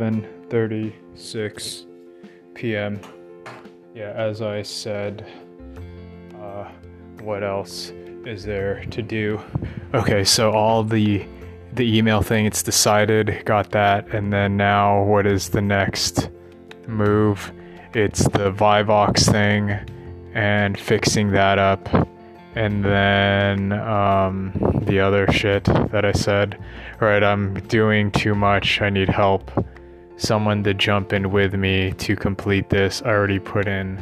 11:36 p.m. Yeah, as I said, uh, what else is there to do? Okay, so all the the email thing, it's decided, got that, and then now what is the next move? It's the Vivox thing and fixing that up, and then um, the other shit that I said. Right, I'm doing too much. I need help. Someone to jump in with me to complete this. I already put in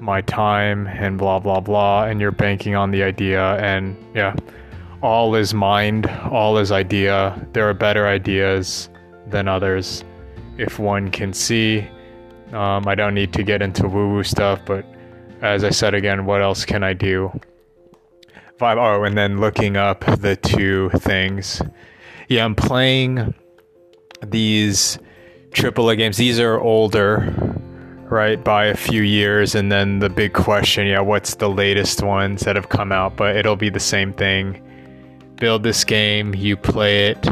my time and blah blah blah, and you're banking on the idea, and yeah all is mind, all is idea. There are better ideas than others. If one can see, um, I don't need to get into woo woo stuff, but as I said again, what else can I do? Five, oh, and then looking up the two things. Yeah, I'm playing these AAA games. These are older, right, by a few years. And then the big question, yeah, what's the latest ones that have come out? But it'll be the same thing build this game, you play it,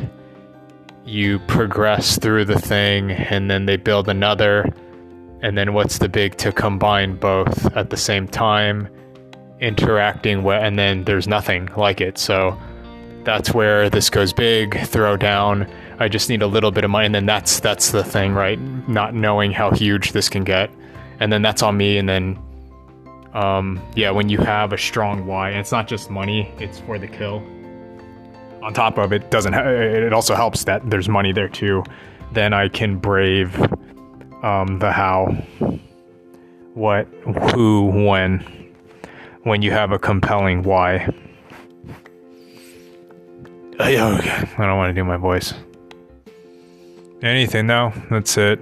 you progress through the thing, and then they build another. And then what's the big to combine both at the same time, interacting with, and then there's nothing like it. So that's where this goes big, throw down. I just need a little bit of money, and then that's that's the thing, right? Not knowing how huge this can get, and then that's on me. And then, um, yeah, when you have a strong why, and it's not just money; it's for the kill on top of it doesn't it also helps that there's money there too then i can brave um, the how what who when when you have a compelling why i don't want to do my voice anything though that's it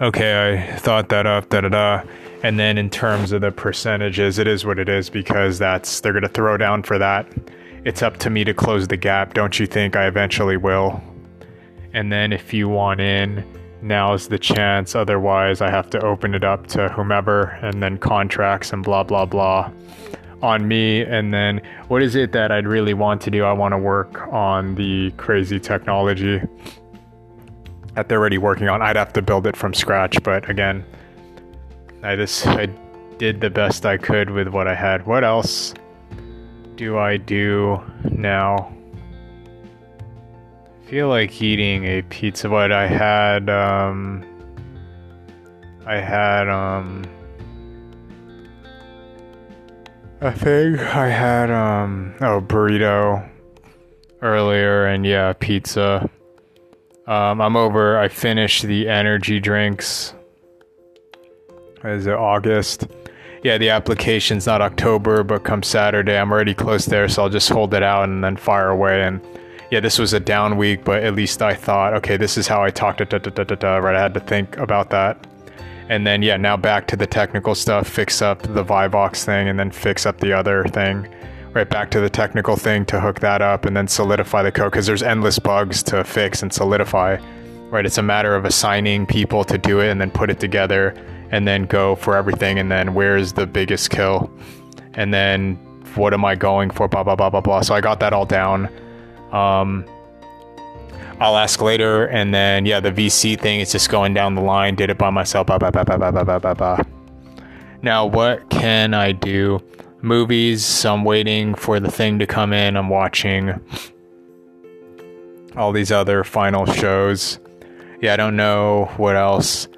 okay i thought that up da da da and then in terms of the percentages it is what it is because that's they're going to throw down for that it's up to me to close the gap. Don't you think I eventually will? And then if you want in, now's the chance. Otherwise, I have to open it up to whomever and then contracts and blah, blah, blah on me. And then what is it that I'd really want to do? I want to work on the crazy technology that they're already working on. I'd have to build it from scratch. But again, I just, I did the best I could with what I had. What else? do I do now? I feel like eating a pizza, but I had um I had um I think I had um oh burrito earlier and yeah, pizza. Um I'm over I finished the energy drinks. Is it August? yeah, the application's not October, but come Saturday, I'm already close there, so I'll just hold it out and then fire away. And yeah, this was a down week, but at least I thought, okay, this is how I talked. Da, da, da, da, da, right, I had to think about that. And then yeah, now back to the technical stuff. Fix up the Vivox thing, and then fix up the other thing. Right back to the technical thing to hook that up, and then solidify the code because there's endless bugs to fix and solidify. Right, it's a matter of assigning people to do it and then put it together and then go for everything and then where's the biggest kill and then what am I going for blah blah blah blah blah so I got that all down um, I'll ask later and then yeah the VC thing is just going down the line did it by myself blah blah blah blah blah blah blah blah now what can I do movies I'm waiting for the thing to come in I'm watching all these other final shows yeah I don't know what else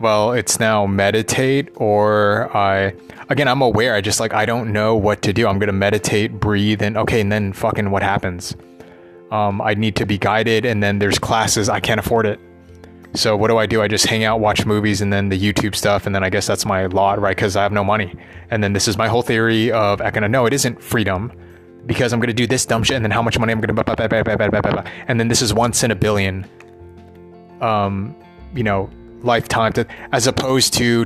well, it's now meditate or I again I'm aware I just like I don't know what to do. I'm going to meditate, breathe and okay, and then fucking what happens? Um, I need to be guided and then there's classes I can't afford it. So what do I do? I just hang out, watch movies and then the YouTube stuff and then I guess that's my lot, right? Cuz I have no money. And then this is my whole theory of economic no, it isn't freedom because I'm to do this dumb shit and then how much money I'm to and then this is once in a billion um you know lifetime to, as opposed to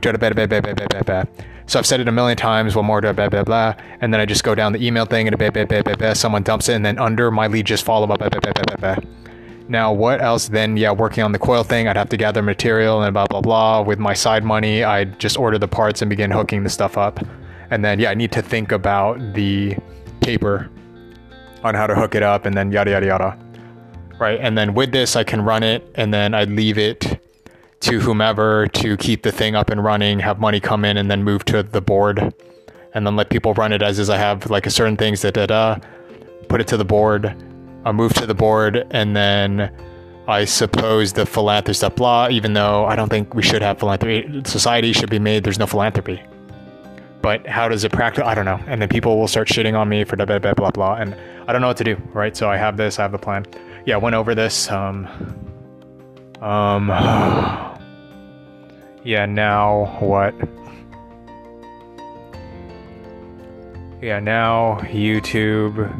so I've said it a million times, one more, blah, blah, blah, and then I just go down the email thing and blah, blah, blah, blah, blah, someone dumps it, and then under my lead just follow up, blah, blah, blah, blah, blah. Now, what else then? Yeah, working on the coil thing, I'd have to gather material and blah, blah, blah. With my side money, I'd just order the parts and begin hooking the stuff up. And then, yeah, I need to think about the paper on how to hook it up and then yada, yada, yada. right? And then with this, I can run it and then I'd leave it to whomever to keep the thing up and running, have money come in, and then move to the board, and then let people run it as is. I have like a certain things that da da, put it to the board, I move to the board, and then I suppose the philanthropy stuff, blah. Even though I don't think we should have philanthropy, society should be made. There's no philanthropy. But how does it practice? I don't know. And then people will start shitting on me for blah blah blah blah blah, and I don't know what to do. Right? So I have this. I have the plan. Yeah, went over this. Um, um, yeah, now what? Yeah, now YouTube,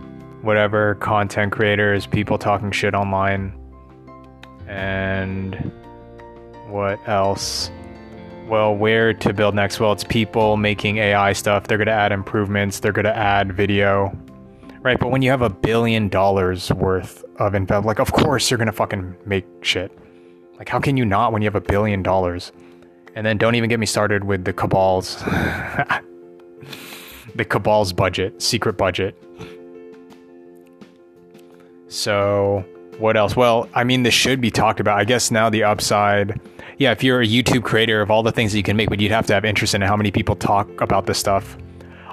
whatever, content creators, people talking shit online. And what else? Well, where to build next? Well, it's people making AI stuff. They're going to add improvements, they're going to add video. Right, but when you have a billion dollars worth of invest, like, of course you're going to fucking make shit. Like, how can you not when you have a billion dollars? And then don't even get me started with the cabal's, the cabal's budget, secret budget. So, what else? Well, I mean, this should be talked about. I guess now the upside, yeah, if you're a YouTube creator of all the things that you can make, but you'd have to have interest in how many people talk about this stuff.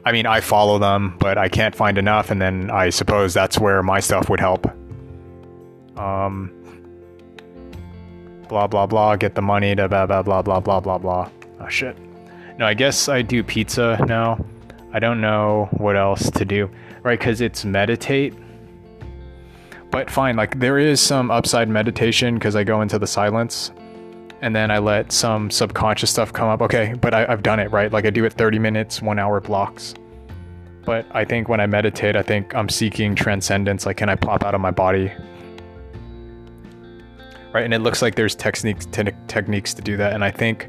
I mean, I follow them, but I can't find enough, and then I suppose that's where my stuff would help. Um, blah blah blah, get the money to blah blah blah blah blah blah blah. Oh shit. No, I guess I do pizza now. I don't know what else to do, right? Because it's meditate. But fine, like there is some upside meditation because I go into the silence and then I let some subconscious stuff come up. Okay, but I, have done it, right? Like I do it 30 minutes, one hour blocks. But I think when I meditate, I think I'm seeking transcendence. Like, can I pop out of my body? right? And it looks like there's techniques te- techniques to do that, and I think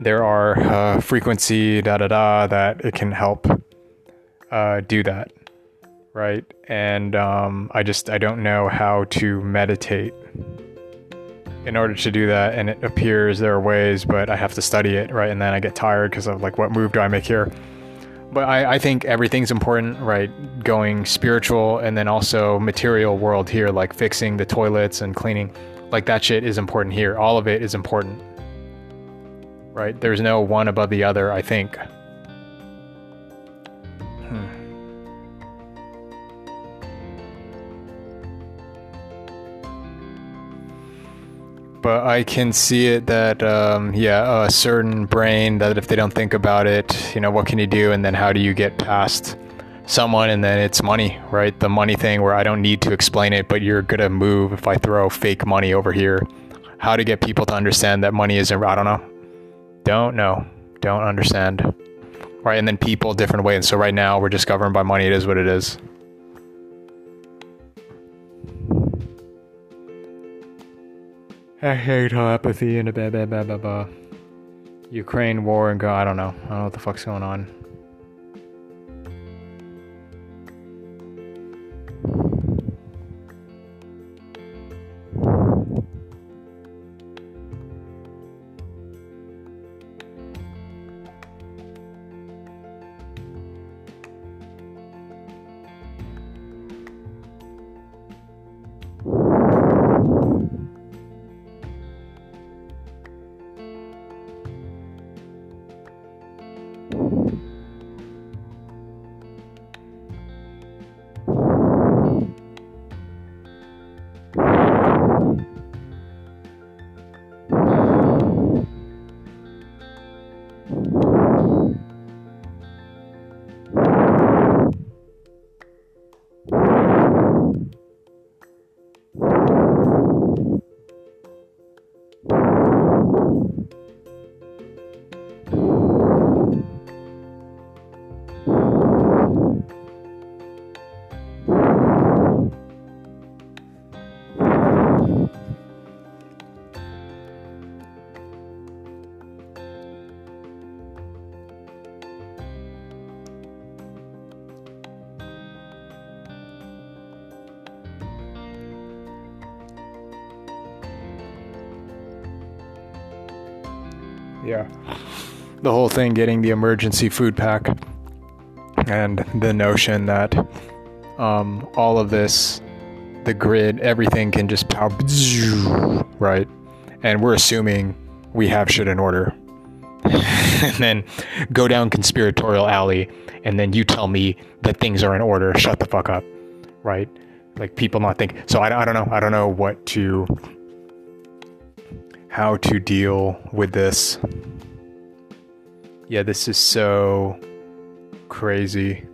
there are uh, frequency da da da that it can help uh, do that, right? And um, I just I don't know how to meditate in order to do that, and it appears there are ways, but I have to study it, right? And then I get tired because of like what move do I make here? But I, I think everything's important, right? Going spiritual and then also material world here, like fixing the toilets and cleaning like that shit is important here. All of it is important. Right? There's no one above the other, I think. Hmm. But I can see it that, um, yeah, a certain brain that if they don't think about it, you know, what can you do? And then how do you get past someone and then it's money, right? The money thing where I don't need to explain it, but you're to move if I throw fake money over here. How to get people to understand that money isn't, I don't know. Don't know. Don't understand. Right. And then people different way. And so right now we're just governed by money. It is what it is. I hate telepathy and blah, blah, blah, blah, blah. Ukraine war and go. I don't know. I don't know what the fuck's going on. The whole thing getting the emergency food pack and the notion that um, all of this the grid, everything can just power, right? And we're assuming we have shit in order. and then go down conspiratorial alley, and then you tell me that things are in order. Shut the fuck up, right? Like people not think. So I, I don't know. I don't know what to, how to deal with this. Yeah, this is so crazy.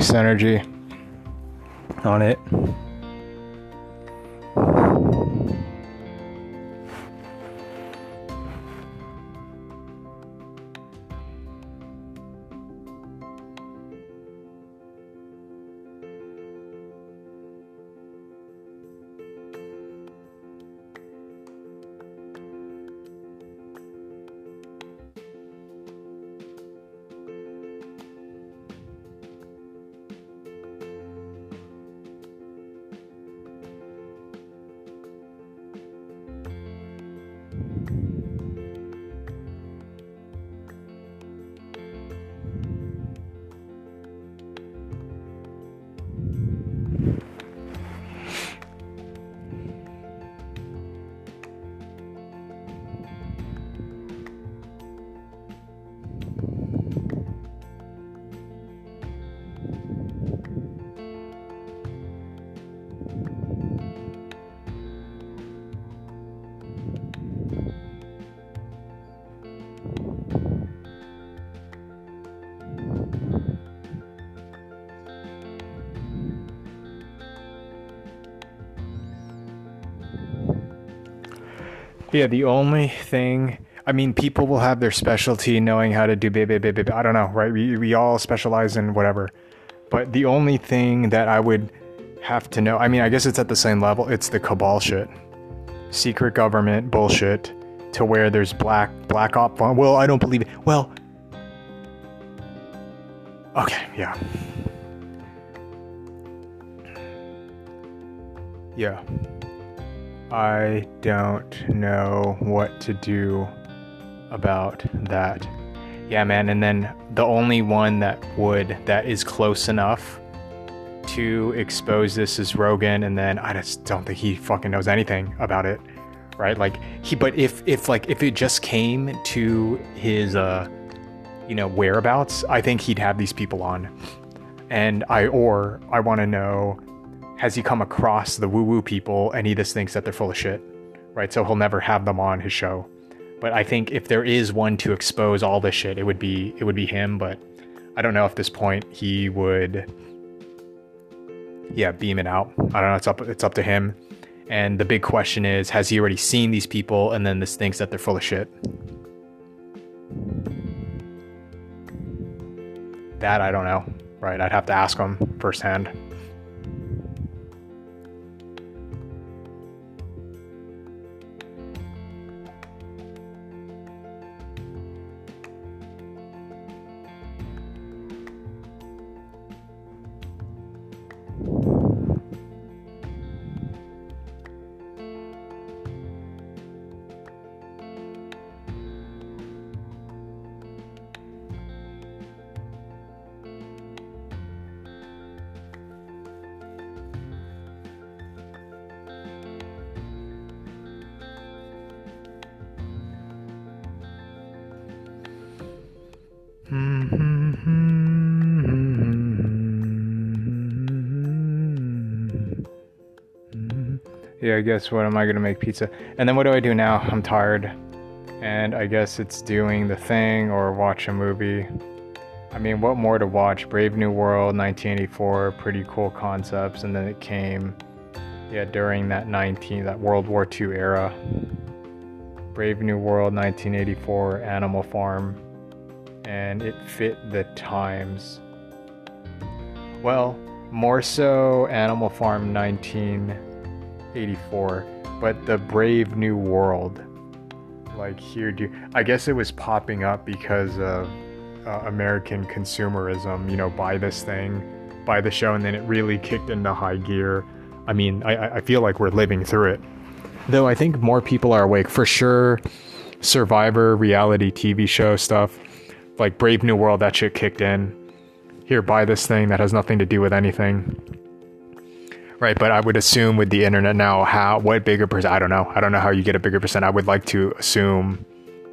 Energy on it. Yeah, the only thing I mean, people will have their specialty knowing how to do baby, baby, baby. I don't know, right? We we all specialize in whatever. But the only thing that I would have to know, I mean, I guess it's at the same level. It's the cabal shit, secret government bullshit, to where there's black black op. Well, I don't believe it. Well, okay, yeah, yeah. I don't know what to do about that. Yeah, man. And then the only one that would, that is close enough to expose this is Rogan. And then I just don't think he fucking knows anything about it. Right. Like he, but if, if like, if it just came to his, uh, you know, whereabouts, I think he'd have these people on. And I, or I want to know has he come across the woo woo people and he just thinks that they're full of shit, right? So he'll never have them on his show. But I think if there is one to expose all this shit, it would be it would be him. But I don't know if this point he would, yeah, beam it out. I don't know. It's up it's up to him. And the big question is, has he already seen these people and then this thinks that they're full of shit? That I don't know, right? I'd have to ask him firsthand. Yeah, I guess what am I gonna make pizza? And then what do I do now? I'm tired. And I guess it's doing the thing or watch a movie. I mean, what more to watch? Brave New World, 1984, pretty cool concepts, and then it came, yeah, during that 19 that World War II era. Brave New World, 1984, Animal Farm, and it fit the times. Well, more so Animal Farm 1984, but the Brave New World, like here, do I guess it was popping up because of uh, American consumerism, you know, buy this thing, buy the show, and then it really kicked into high gear. I mean, I, I feel like we're living through it. Though I think more people are awake. For sure, Survivor, reality TV show stuff, like Brave New World, that shit kicked in. Here, buy this thing that has nothing to do with anything. Right, but I would assume with the internet now, how, what bigger percent, I don't know. I don't know how you get a bigger percent. I would like to assume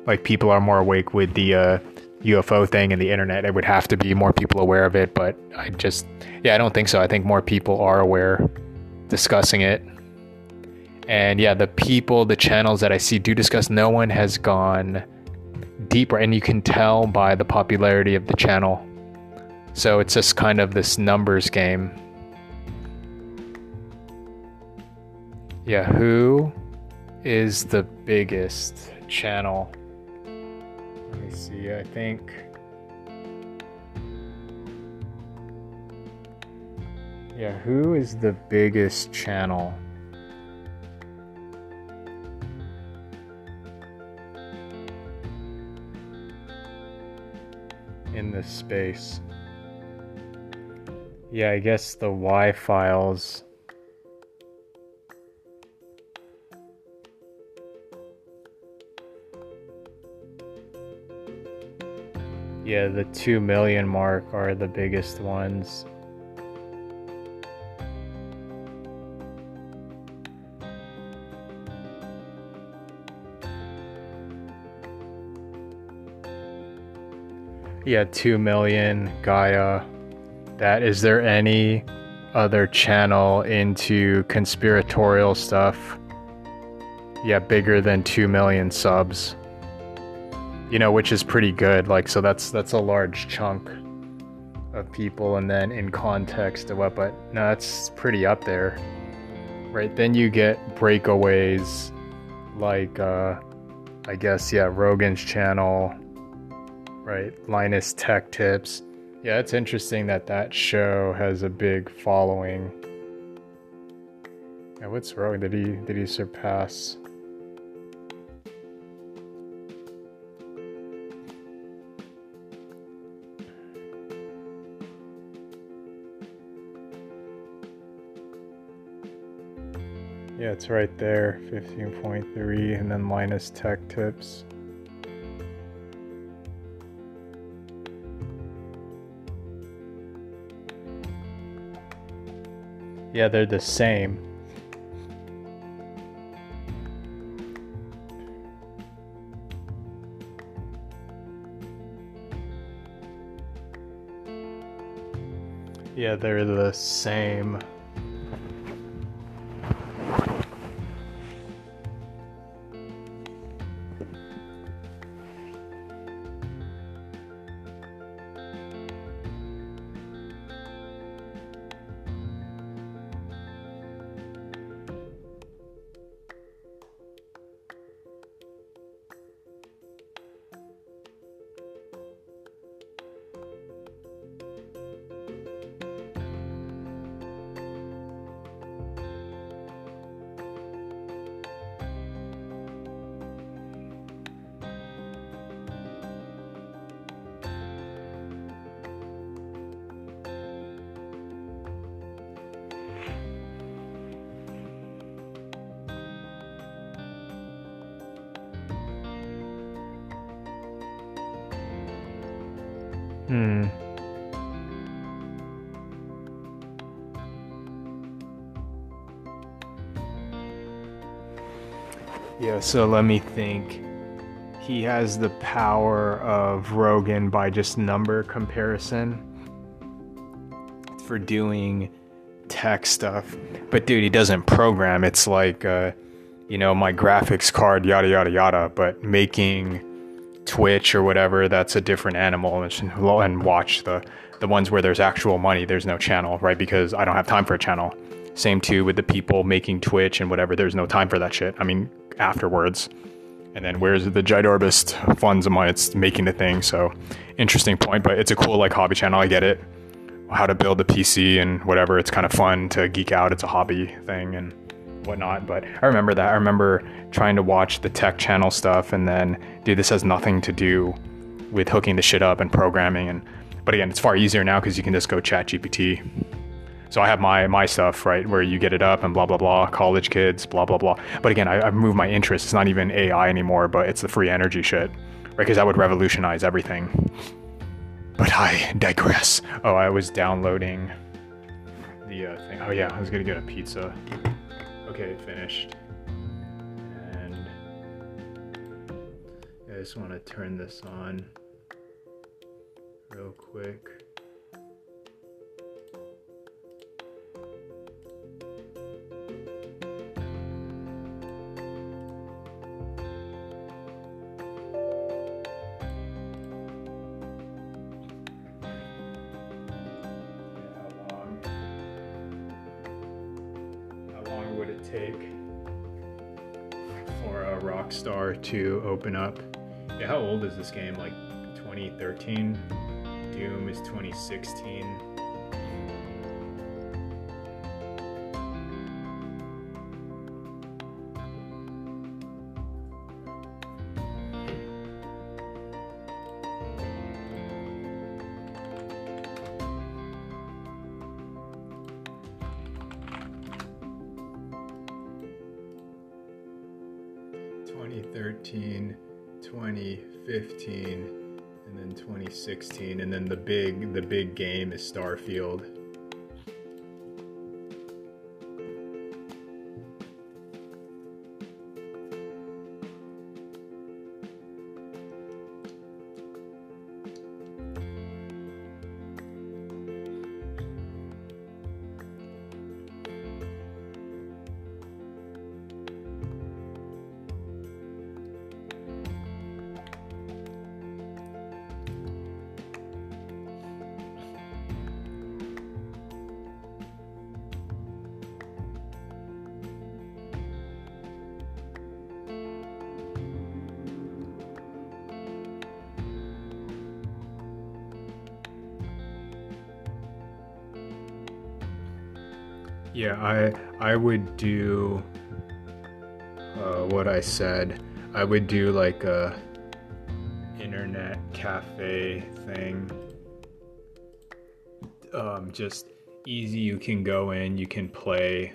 like people are more awake with the uh, UFO thing and the internet. It would have to be more people aware of it, but I just, yeah, I don't think so. I think more people are aware, discussing it. And yeah, the people, the channels that I see do discuss, no one has gone deeper, and you can tell by the popularity of the channel. So it's just kind of this numbers game. Yeah, who is the biggest channel? Let me see, I think. Yeah, who is the biggest channel? in this space. Yeah, I guess the Why Files. Yeah, the 2 million mark are the biggest ones. Yeah, 2 million Gaia. That is there any other channel into conspiratorial stuff? Yeah, bigger than 2 million subs. You know, which is pretty good. Like so that's that's a large chunk of people and then in context of what but no, that's pretty up there. Right? Then you get breakaways like uh I guess yeah, Rogan's channel right? Linus Tech Tips. Yeah, it's interesting that that show has a big following. Yeah, what's wrong? Did he did he surpass? Yeah, it's right there, 15.3, and then Linus Tech Tips. Yeah, they're the same. Yeah, they're the same. Hmm. Yeah, so let me think. He has the power of Rogan by just number comparison for doing tech stuff. But dude, he doesn't program. It's like, uh, you know, my graphics card, yada yada yada. But making Twitch or whatever, that's a different animal. And watch the the ones where there's actual money. There's no channel, right? Because I don't have time for a channel. Same too with the people making Twitch and whatever. There's no time for that shit. I mean, afterwards. And then where's the Gidorbist funds of mine? It's making the thing. So interesting point, but it's a cool like hobby channel. I get it. How to build a PC and whatever. It's kind of fun to geek out. It's a hobby thing and whatnot. But I remember that. I remember trying to watch the tech channel stuff and then, dude, this has nothing to do with hooking the shit up and programming. And but again, it's far easier now because you can just go chat GPT. So I have my my stuff right where you get it up and blah blah blah. College kids, blah blah blah. But again, I, have moved my interest. It's not even AI anymore, but it's the free energy shit, right? Because that would revolutionize everything. But I digress. Oh, I was downloading the uh, thing. Oh yeah, I was gonna get a pizza. Okay, finished. Just want to turn this on real quick. How long? How long would it take for a Rockstar to open up. Yeah, how old is this game? Like 2013? Doom is 2016. Game is Starfield. Yeah, I I would do uh, what I said. I would do like a internet cafe thing. Um, just easy. You can go in. You can play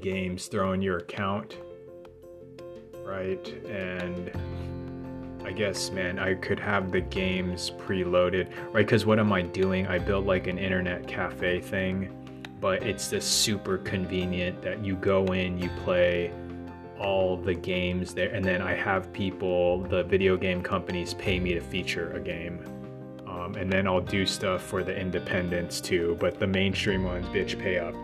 games. Throw in your account, right? And I guess, man, I could have the games preloaded, right? Because what am I doing? I built like an internet cafe thing but it's just super convenient that you go in, you play all the games there, and then I have people, the video game companies, pay me to feature a game. Um, and then I'll do stuff for the independents too, but the mainstream ones, bitch, pay up,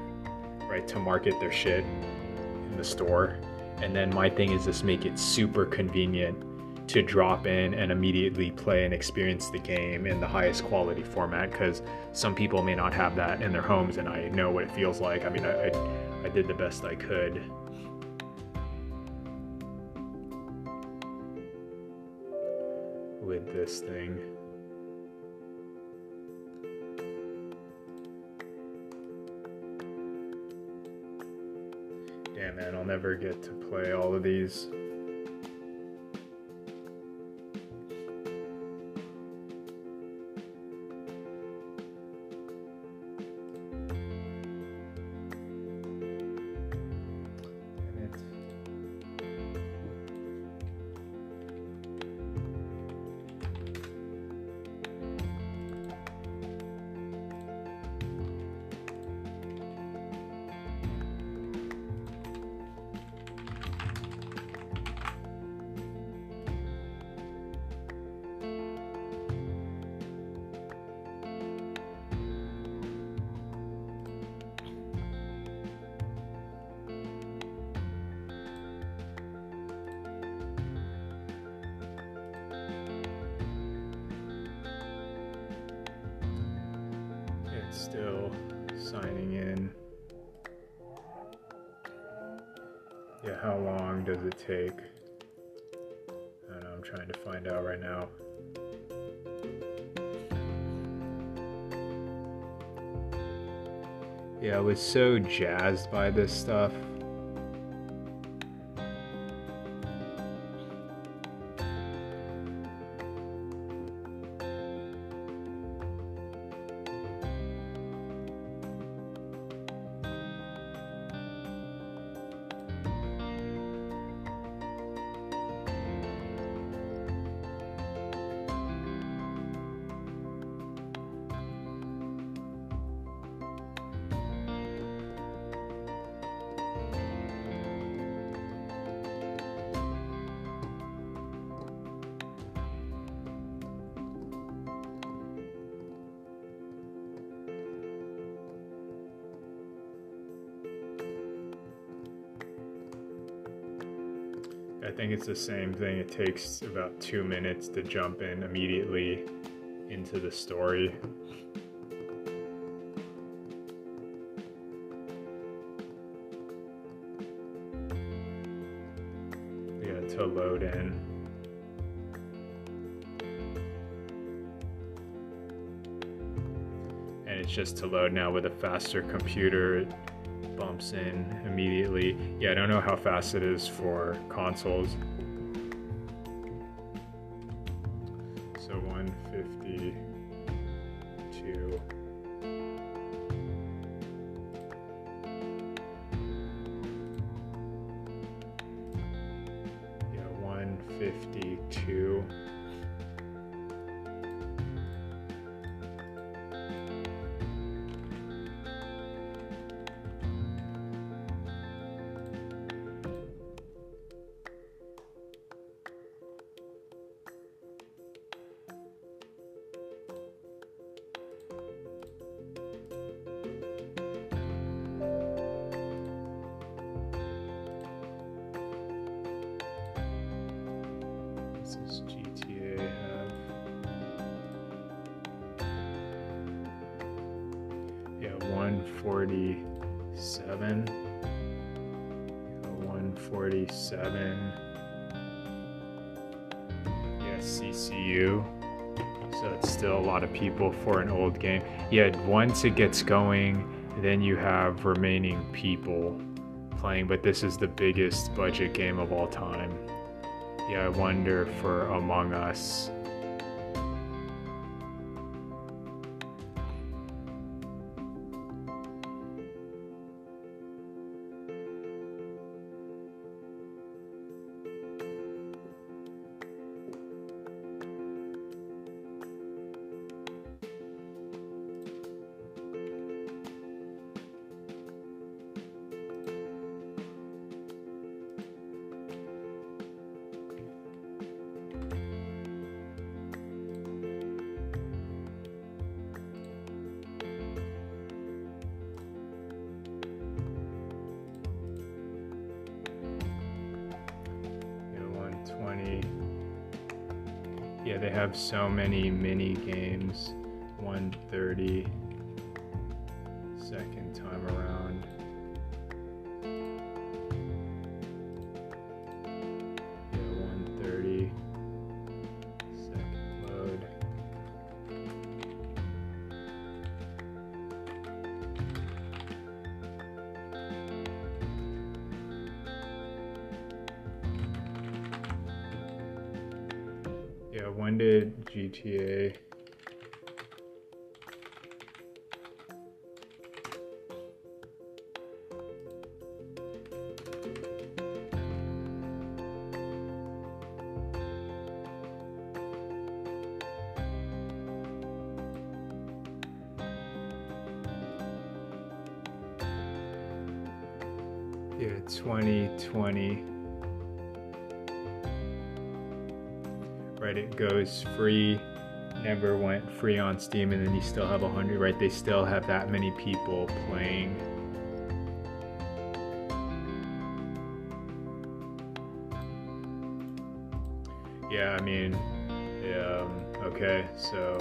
right, to market their shit in the store. And then my thing is just make it super convenient to drop in and immediately play and experience the game in the highest quality format because some people may not have that in their homes and I know what it feels like. I mean, I, I, I did the best I could. With this thing. Damn man, I'll never get to play all of these. How long does it take? I I'm trying to find out right now. Yeah, I was so jazzed by this stuff. It's the same thing. It takes about two minutes to jump in immediately into the story. Yeah, to load in. And it's just to load now with a faster computer It bumps in immediately. Yeah, I don't know how fast it is for consoles. Is GTA have. Yeah, 147. Yeah, 147. Yeah, CCU. So it's still a lot of people for an old game. Yeah, once it gets going, then you have remaining people playing, but this is the biggest budget game of all time. Yeah, I wonder for Among Us. They have so many mini games. 130. Second Yeah, 2020. right it goes free never went free on steam and then you still have a hundred right they still have that many people playing yeah i mean Um, okay, so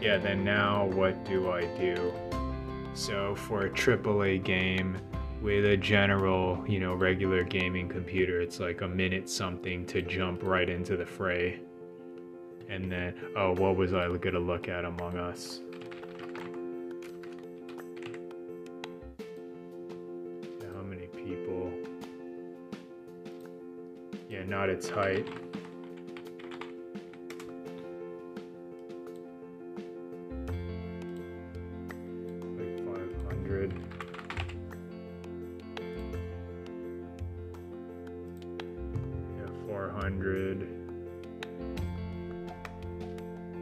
yeah, then now what do I do? So for a AAA game with a general, you know, regular gaming computer, it's like a minute something to jump right into the fray. And then, oh, what was I gonna look at Among Us? How many people? Yeah, not its height. Like 500. 400.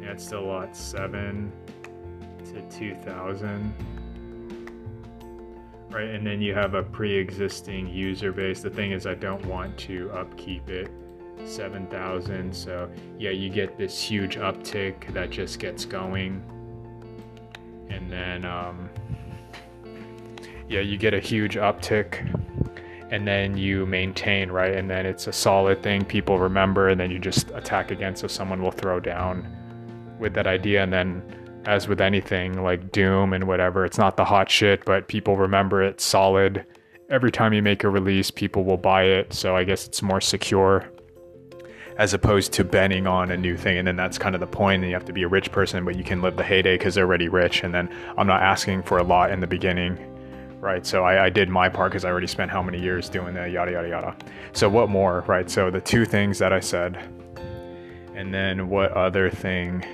Yeah, it's still lot. 7 to 2000. Right, and then you have a pre-existing user base. The thing is, I don't want to upkeep it. 7,000. So yeah, you get this huge uptick that just gets going. And then, um, yeah, you get a huge uptick and then you maintain, right? And then it's a solid thing people remember, and then you just attack again so someone will throw down with that idea. And then, as with anything like Doom and whatever, it's not the hot shit, but people remember it solid. Every time you make a release, people will buy it. So I guess it's more secure as opposed to betting on a new thing. And then that's kind of the point. And you have to be a rich person, but you can live the heyday because they're already rich. And then I'm not asking for a lot in the beginning right? So I, I did my part because I already spent how many years doing the yada yada yada. So what more, right? So the two things that I said, and then what other thing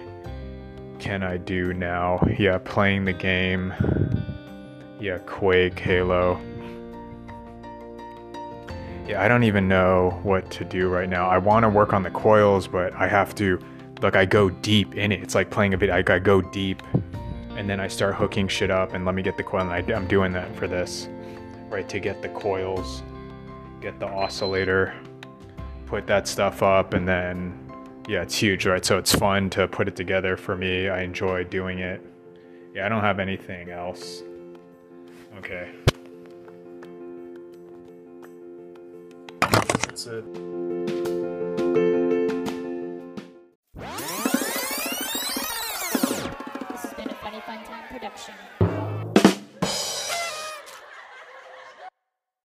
can I do now? Yeah, playing the game. Yeah, Quake, Halo. Yeah, I don't even know what to do right now. I want to work on the coils, but I have to. Look, I go deep in it. It's like playing a video. I, I go deep and then I start hooking shit up and let me get the coil. And I, I'm doing that for this, right? To get the coils, get the oscillator, put that stuff up, and then yeah, it's huge, right? So it's fun to put it together for me. I enjoy doing it. Yeah, I don't have anything else. Okay. That's it. Production.